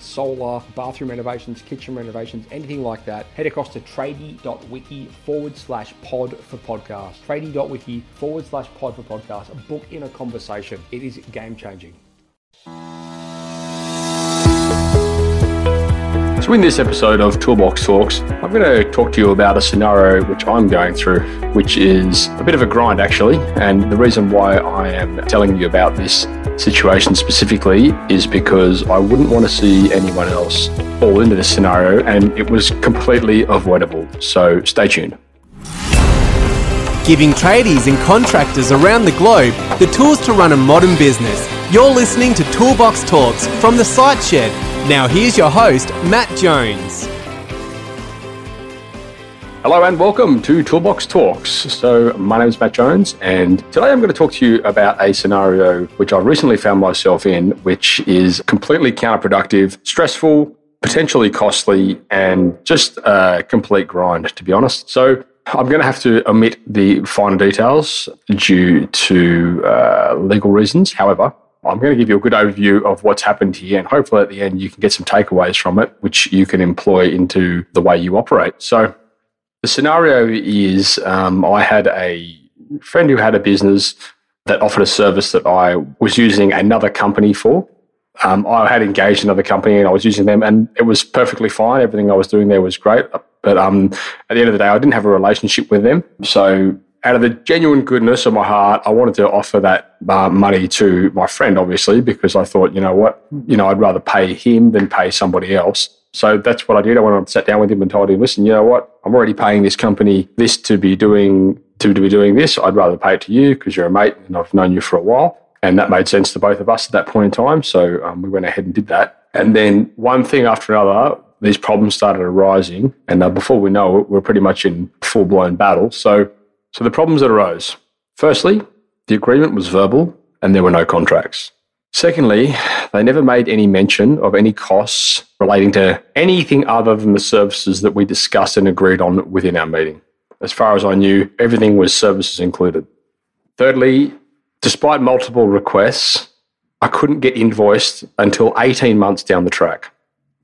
solar, bathroom renovations, kitchen renovations, anything like that, head across to tradie.wiki forward slash pod for podcast. Tradie.wiki forward slash pod for podcast. Book in a conversation. It is game changing. So, in this episode of Toolbox Talks, I'm going to talk to you about a scenario which I'm going through, which is a bit of a grind actually. And the reason why I am telling you about this situation specifically is because I wouldn't want to see anyone else fall into this scenario, and it was completely avoidable. So, stay tuned. Giving tradies and contractors around the globe the tools to run a modern business. You're listening to Toolbox Talks from the Site Shed now, here's your host, Matt Jones. Hello and welcome to Toolbox Talks. So, my name is Matt Jones, and today I'm going to talk to you about a scenario which I recently found myself in, which is completely counterproductive, stressful, potentially costly, and just a complete grind, to be honest. So, I'm going to have to omit the finer details due to uh, legal reasons. However, I'm going to give you a good overview of what's happened here, and hopefully at the end you can get some takeaways from it, which you can employ into the way you operate. So, the scenario is um, I had a friend who had a business that offered a service that I was using another company for. Um, I had engaged another company and I was using them, and it was perfectly fine. Everything I was doing there was great. But um, at the end of the day, I didn't have a relationship with them. So out of the genuine goodness of my heart, I wanted to offer that uh, money to my friend, obviously, because I thought, you know what, you know, I'd rather pay him than pay somebody else. So that's what I did. I went and sat down with him and told him, listen, you know what, I'm already paying this company this to be doing to, to be doing this. I'd rather pay it to you because you're a mate and I've known you for a while. And that made sense to both of us at that point in time. So um, we went ahead and did that. And then one thing after another, these problems started arising. And uh, before we know it, we're pretty much in full blown battle. So so the problems that arose firstly, the agreement was verbal and there were no contracts. Secondly, they never made any mention of any costs relating to anything other than the services that we discussed and agreed on within our meeting. As far as I knew, everything was services included. Thirdly, despite multiple requests, I couldn't get invoiced until 18 months down the track.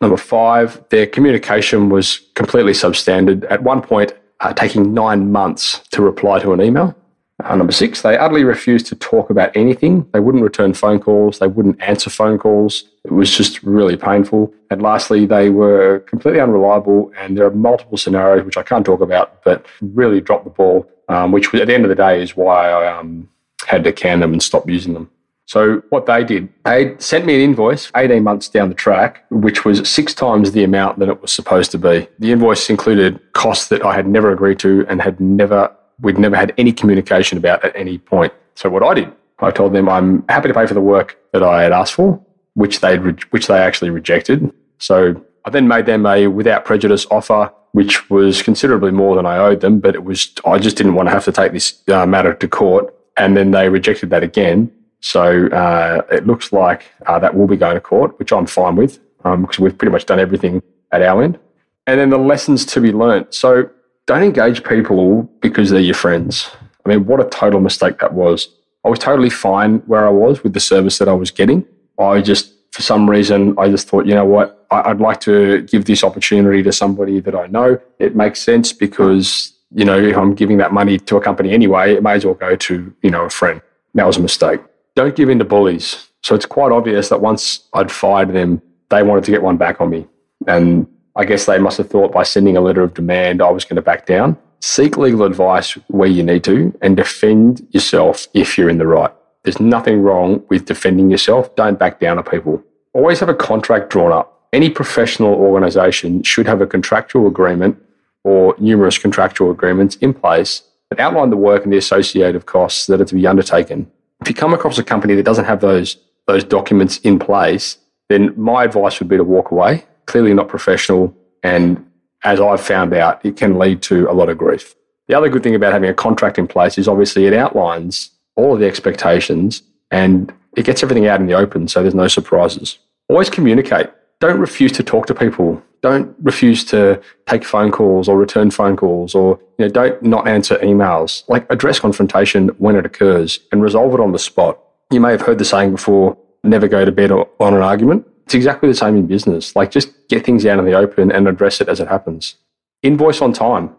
Number five, their communication was completely substandard. At one point, uh, taking nine months to reply to an email. Uh, number six, they utterly refused to talk about anything. They wouldn't return phone calls. They wouldn't answer phone calls. It was just really painful. And lastly, they were completely unreliable. And there are multiple scenarios which I can't talk about, but really dropped the ball, um, which at the end of the day is why I um, had to can them and stop using them. So what they did, they sent me an invoice 18 months down the track, which was six times the amount that it was supposed to be. The invoice included costs that I had never agreed to and had never, we'd never had any communication about at any point. So what I did, I told them I'm happy to pay for the work that I had asked for, which they which they actually rejected. So I then made them a without prejudice offer, which was considerably more than I owed them, but it was I just didn't want to have to take this uh, matter to court, and then they rejected that again. So uh, it looks like uh, that will be going to court, which I'm fine with um, because we've pretty much done everything at our end. And then the lessons to be learnt. So don't engage people because they're your friends. I mean, what a total mistake that was. I was totally fine where I was with the service that I was getting. I just, for some reason, I just thought, you know what, I'd like to give this opportunity to somebody that I know. It makes sense because, you know, if I'm giving that money to a company anyway, it may as well go to, you know, a friend. That was a mistake don't give in to bullies. So it's quite obvious that once I'd fired them, they wanted to get one back on me. And I guess they must have thought by sending a letter of demand, I was going to back down. Seek legal advice where you need to and defend yourself if you're in the right. There's nothing wrong with defending yourself. Don't back down to people. Always have a contract drawn up. Any professional organization should have a contractual agreement or numerous contractual agreements in place that outline the work and the associated costs that are to be undertaken if you come across a company that doesn't have those those documents in place, then my advice would be to walk away. Clearly not professional. And as I've found out, it can lead to a lot of grief. The other good thing about having a contract in place is obviously it outlines all of the expectations and it gets everything out in the open so there's no surprises. Always communicate. Don't refuse to talk to people. Don't refuse to take phone calls or return phone calls or you know, don't not answer emails. Like address confrontation when it occurs and resolve it on the spot. You may have heard the saying before, never go to bed on an argument. It's exactly the same in business. Like just get things out in the open and address it as it happens. Invoice on time.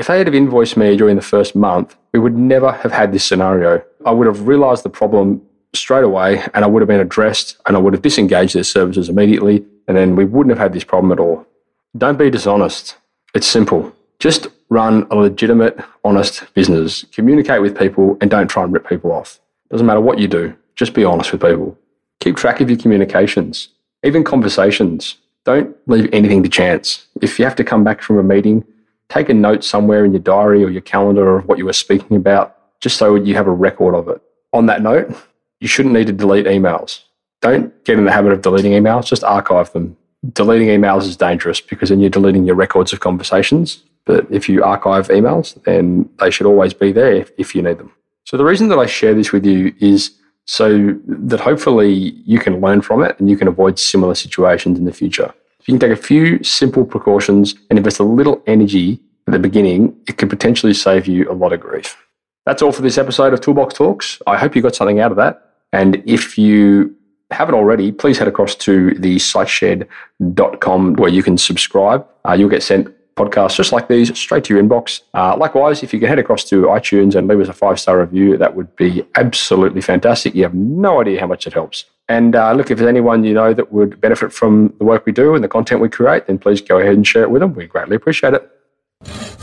If they had have invoiced me during the first month, we would never have had this scenario. I would have realized the problem straight away and I would have been addressed and I would have disengaged their services immediately and then we wouldn't have had this problem at all. Don't be dishonest. It's simple. Just run a legitimate, honest business. Communicate with people and don't try and rip people off. Doesn't matter what you do, just be honest with people. Keep track of your communications, even conversations. Don't leave anything to chance. If you have to come back from a meeting, take a note somewhere in your diary or your calendar of what you were speaking about, just so you have a record of it. On that note, you shouldn't need to delete emails. Don't get in the habit of deleting emails, just archive them. Deleting emails is dangerous because then you're deleting your records of conversations. But if you archive emails, then they should always be there if, you need them. So the reason that I share this with you is so that hopefully you can learn from it and you can avoid similar situations in the future. If you can take a few simple precautions and invest a little energy at the beginning, it could potentially save you a lot of grief. That's all for this episode of Toolbox Talks. I hope you got something out of that. And if you haven't already, please head across to the siteshed.com where you can subscribe. Uh, you'll get sent podcasts just like these straight to your inbox. Uh, likewise, if you can head across to iTunes and leave us a five star review, that would be absolutely fantastic. You have no idea how much it helps. And uh, look, if there's anyone you know that would benefit from the work we do and the content we create, then please go ahead and share it with them. We greatly appreciate it.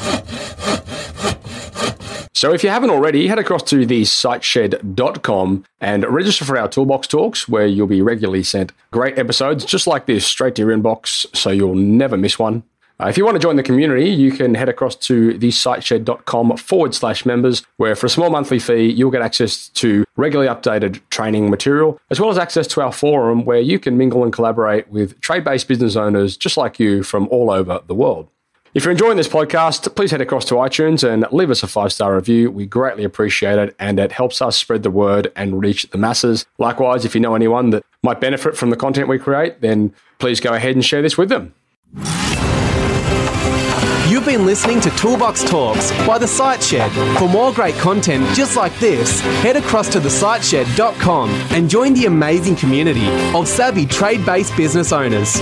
So if you haven't already, head across to the siteshed.com and register for our Toolbox Talks, where you'll be regularly sent great episodes just like this straight to your inbox, so you'll never miss one. Uh, if you want to join the community, you can head across to thesiteshed.com forward slash members, where for a small monthly fee, you'll get access to regularly updated training material, as well as access to our forum where you can mingle and collaborate with trade based business owners just like you from all over the world. If you're enjoying this podcast, please head across to iTunes and leave us a five star review. We greatly appreciate it and it helps us spread the word and reach the masses. Likewise, if you know anyone that might benefit from the content we create, then please go ahead and share this with them. You've been listening to Toolbox Talks by The Site Shed. For more great content just like this, head across to thesiteshed.com and join the amazing community of savvy trade based business owners.